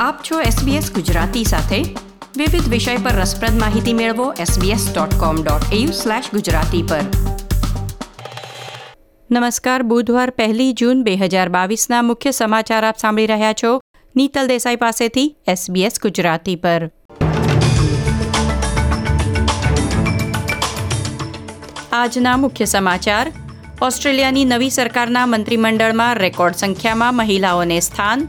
આપ છો SBS ગુજરાતી સાથે. વિવિધ વિષય પર રસપ્રદ માહિતી મેળવો sbs.com.au/gujarati પર. નમસ્કાર, બુધવાર પહેલી જૂન બે હજાર બાવીસના મુખ્ય સમાચાર આપ સાંભળી રહ્યા છો નીતલ દેસાઈ પાસેથી SBS ગુજરાતી પર. આજના મુખ્ય સમાચાર, ઓસ્ટ્રેલિયાની નવી સરકારના મંત્રીમંડળમાં રેકોર્ડ સંખ્યામાં મહિલાઓને સ્થાન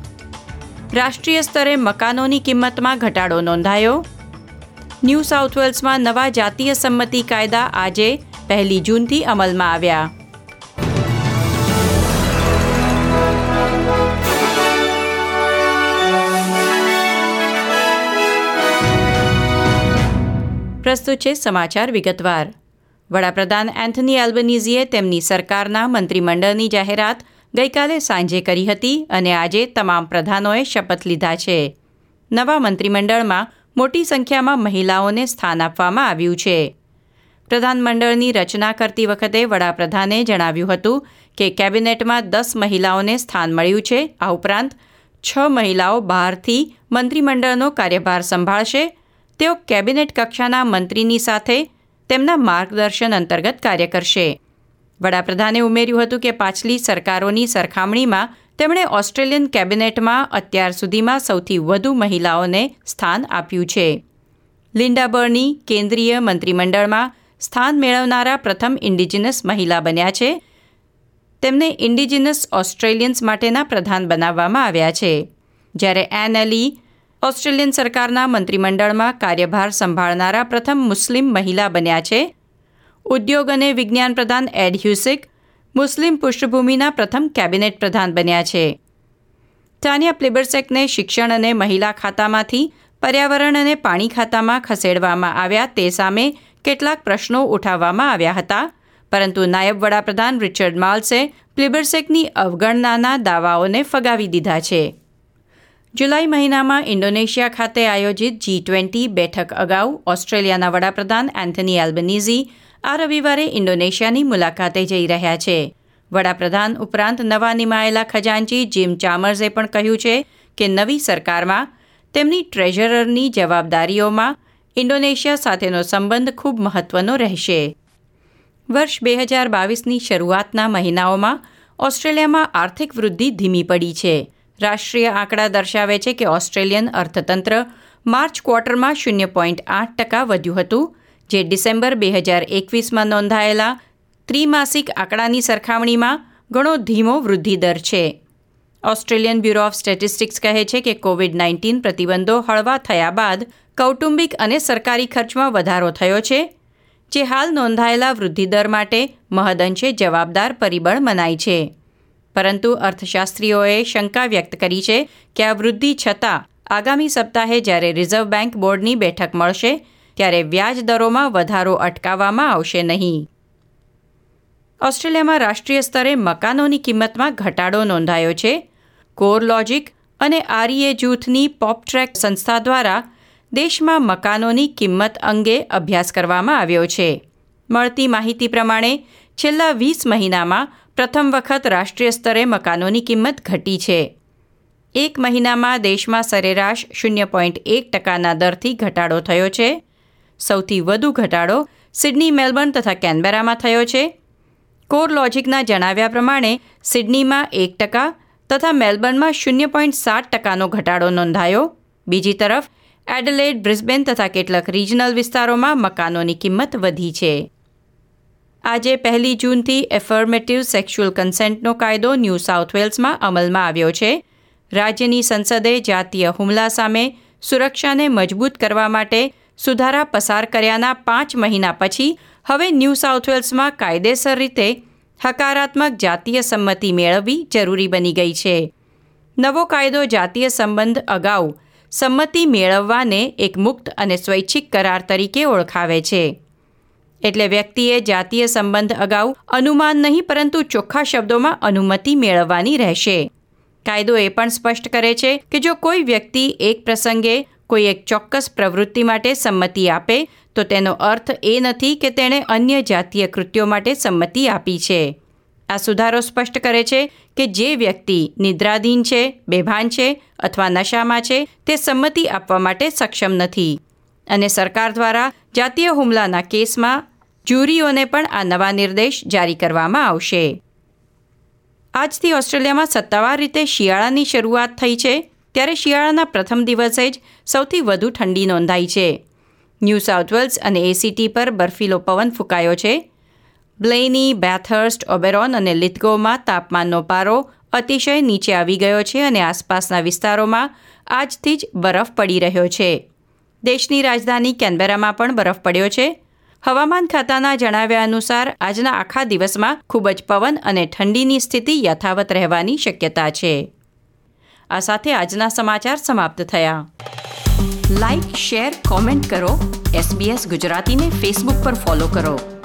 રાષ્ટ્રીય સ્તરે મકાનોની કિંમતમાં ઘટાડો નોંધાયો. ન્યૂ સાઉથ વેલ્સમાં નવા જાતીય સંમતિ કાયદા આજે પહેલી જૂનથી અમલમાં આવ્યા. પ્રસ્તુત છે સમાચાર વિગતવાર. વડાપ્રધાન એન્થની એલ્બનીઝીએ તેમની સરકારના મંત્રીમંડળની જાહેરાત ગઈકાલે સાંજે કરી હતી અને આજે તમામ પ્રધાનોએ શપથ લીધા છે. નવા મંત્રીમંડળમાં મોટી સંખ્યામાં મહિલાઓને સ્થાન આપવામાં આવ્યું છે. પ્રધાનમંડળની રચના કરતી વખતે વડાપ્રધાને જણાવ્યું હતું કે કેબિનેટમાં દસ મહિલાઓને સ્થાન મળ્યું છે. આ ઉપરાંત છ મહિલાઓ બહારથી મંત્રીમંડળનો કાર્યભાર સંભાળશે. તેઓ કેબિનેટ કક્ષાના મંત્રીની સાથે તેમના માર્ગદર્શન અંતર્ગત કાર્ય કરશે. વડાપ્રધાને ઉમેર્યું હતું કે પાછલી સરકારોની સરખામણીમાં તેમણે ઓસ્ટ્રેલિયન કેબિનેટમાં અત્યાર સુધીમાં સૌથી વધુ મહિલાઓને સ્થાન આપ્યું છે. લિન્ડા બર્ની કેન્દ્રીય મંત્રીમંડળમાં સ્થાન મેળવનારા પ્રથમ ઇન્ડિજિનસ મહિલા બન્યા છે. તેમને ઇન્ડિજિનસ ઓસ્ટ્રેલિયન્સ માટેના પ્રધાન બનાવવામાં આવ્યા છે. જ્યારે એન એલી ઓસ્ટ્રેલિયન સરકારના મંત્રીમંડળમાં કાર્યભાર સંભાળનારા પ્રથમ મુસ્લિમ મહિલા બન્યા છે ઉદ્યોગ અને વિજ્ઞાન પ્રધાન એડ હ્યુસિક મુસ્લિમ પૃષ્ઠભૂમિના પ્રથમ કેબિનેટ પ્રધાન બન્યા છે. ટાનિયા પ્લિબરસેકને શિક્ષણ અને મહિલા ખાતામાંથી પર્યાવરણ અને પાણી ખાતામાં ખસેડવામાં આવ્યા તે સામે કેટલાક પ્રશ્નો ઉઠાવવામાં આવ્યા હતા, પરંતુ નાયબ વડાપ્રધાન રિચર્ડ માલ્સે પ્લિબરસેકની અવગણનાના દાવાઓને ફગાવી દીધા છે. જુલાઈ મહિનામાં ઇન્ડોનેશિયા ખાતે આયોજિત જી ટ્વેન્ટી બેઠક અગાઉ ઓસ્ટ્રેલિયાના વડાપ્રધાન એન્થની એલ્બનીઝી આ રવિવારે ઇન્ડોનેશિયાની મુલાકાતે જઈ રહ્યા છે. વડાપ્રધાન ઉપરાંત નવા નિમાયેલા ખજાનચી જીમ ચામર્સે પણ કહ્યું છે કે નવી સરકારમાં તેમની ટ્રેઝરરની જવાબદારીઓમાં ઇન્ડોનેશિયા સાથેનો સંબંધ ખૂબ મહત્વનો રહેશે. વર્ષ બે હજાર બાવીસની શરૂઆતના મહિનાઓમાં ઓસ્ટ્રેલિયામાં આર્થિક વૃદ્ધિ ધીમી પડી છે. રાષ્ટ્રીય આંકડા દર્શાવે છે કે ઓસ્ટ્રેલિયન અર્થતંત્ર માર્ચ ક્વાર્ટરમાં શૂન્ય પોઈન્ટ આઠ ટકા વધ્યું હતું. જે ડિસેમ્બર બે હજાર એકવીસમાં નોંધાયેલા ત્રિમાસિક આંકડાની સરખામણીમાં ઘણો ધીમો વૃદ્ધિદર છે. ઓસ્ટ્રેલિયન બ્યુરો ઓફ સ્ટેટિસ્ટિક્સ કહે છે કે કોવિડ નાઇન્ટીન પ્રતિબંધો હળવા થયા બાદ કૌટુંબિક અને સરકારી ખર્ચમાં વધારો થયો છે, જે હાલ નોંધાયેલા વૃદ્ધિદર માટે મહદઅંશે જવાબદાર પરિબળ મનાય છે. પરંતુ અર્થશાસ્ત્રીઓએ શંકા વ્યક્ત કરી છે કે આ વૃદ્ધિ છતાં આગામી સપ્તાહે જ્યારે રિઝર્વ બેંક બોર્ડની બેઠક મળશે ત્યારે વ્યાજ દરોમાં વધારો અટકાવવામાં આવશે નહીં. ઓસ્ટ્રેલિયામાં રાષ્ટ્રીય સ્તરે મકાનોની કિંમતમાં ઘટાડો નોંધાયો છે. કોર લોજિક અને આરઈએ જૂથની પોપટ્રેક સંસ્થા દ્વારા દેશમાં મકાનોની કિંમત અંગે અભ્યાસ કરવામાં આવ્યો છે. મળતી માહિતી પ્રમાણે, છેલ્લા વીસ મહિનામાં પ્રથમ વખત રાષ્ટ્રીય સ્તરે મકાનોની કિંમત ઘટી છે. એક મહિનામાં દેશમાં સરેરાશ શૂન્ય પોઈન્ટ એક ટકાના દરથી ઘટાડો થયો છે. સૌથી વધુ ઘટાડો સિડની, મેલબર્ન તથા કેનબેરામાં થયો છે. કોર લોજિકના જણાવ્યા પ્રમાણે, સિડનીમાં એક ટકા તથા મેલબર્નમાં શૂન્ય પોઈન્ટ સાત ટકાનો ઘટાડો નોંધાયો. બીજી તરફ, એડલેડ, બ્રિસ્બેન તથા કેટલાક રિજનલ વિસ્તારોમાં મકાનોની કિંમત વધી છે. આજે પહેલી જૂનથી એફર્મેટિવ સેક્સ્યુઅલ કન્સેન્ટનો કાયદો ન્યૂ સાઉથ વેલ્સમાં અમલમાં આવ્યો છે. રાજ્યની સંસદે જાતીય હુમલા સામે સુરક્ષાને મજબૂત કરવા માટે સુધારા પસાર કર્યાના પાંચ મહિના પછી હવે ન્યૂ સાઉથ વેલ્સમાં કાયદેસર રીતે હકારાત્મક જાતીય સંમતિ મેળવવી જરૂરી બની ગઈ છે. નવો કાયદો જાતીય સંબંધ અગાઉ સંમતિ મેળવવાને એક મુક્ત અને સ્વૈચ્છિક કરાર તરીકે ઓળખાવે છે. એટલે વ્યક્તિએ જાતીય સંબંધ અગાઉ અનુમાન નહીં, પરંતુ ચોખ્ખા શબ્દોમાં અનુમતિ મેળવવાની રહેશે. કાયદો એ પણ સ્પષ્ટ કરે છે કે જો કોઈ વ્યક્તિ એક પ્રસંગે કોઈ એક ચોક્કસ પ્રવૃત્તિ માટે સંમતિ આપે, તો તેનો અર્થ એ નથી કે તેણે અન્ય જાતીય કૃત્યો માટે સંમતિ આપી છે. આ સુધારો સ્પષ્ટ કરે છે કે જે વ્યક્તિ નિદ્રાધીન છે, બેભાન છે અથવા નશામાં છે, તે સંમતિ આપવા માટે સક્ષમ નથી. અને સરકાર દ્વારા જાતીય હુમલાના કેસમાં જ્યુરીઓને પણ આ નવા નિર્દેશ જારી કરવામાં આવશે. આજથી ઓસ્ટ્રેલિયામાં સત્તાવાર રીતે શિયાળાની શરૂઆત થઈ છે. ત્યારે શિયાળાના પ્રથમ દિવસે જ સૌથી વધુ ઠંડી નોંધાઈ છે. ન્યૂ સાઉથ વેલ્સ અને એસીટી પર બર્ફીલો પવન ફૂંકાયો છે. બ્લેની બેથર્સ્ટ ઓબેરોન અને લિથગોમાં તાપમાનનો પારો અતિશય નીચે આવી ગયો છે અને આસપાસના વિસ્તારોમાં આજથી જ બરફ પડી રહ્યો છે. દેશની રાજધાની કેનબેરામાં પણ બરફ પડ્યો છે. હવામાન ખાતાના જણાવ્યા અનુસાર આજના આખા દિવસમાં ખૂબ જ પવન અને ઠંડીની સ્થિતિ યથાવત રહેવાની શક્યતા છે. આ સાથે આજના સમાચાર સમાપ્ત થયા. લાઇક શેર કોમેન્ટ કરો. એસબીએસ ગુજરાતીને ફેસબુક પર ફોલો કરો.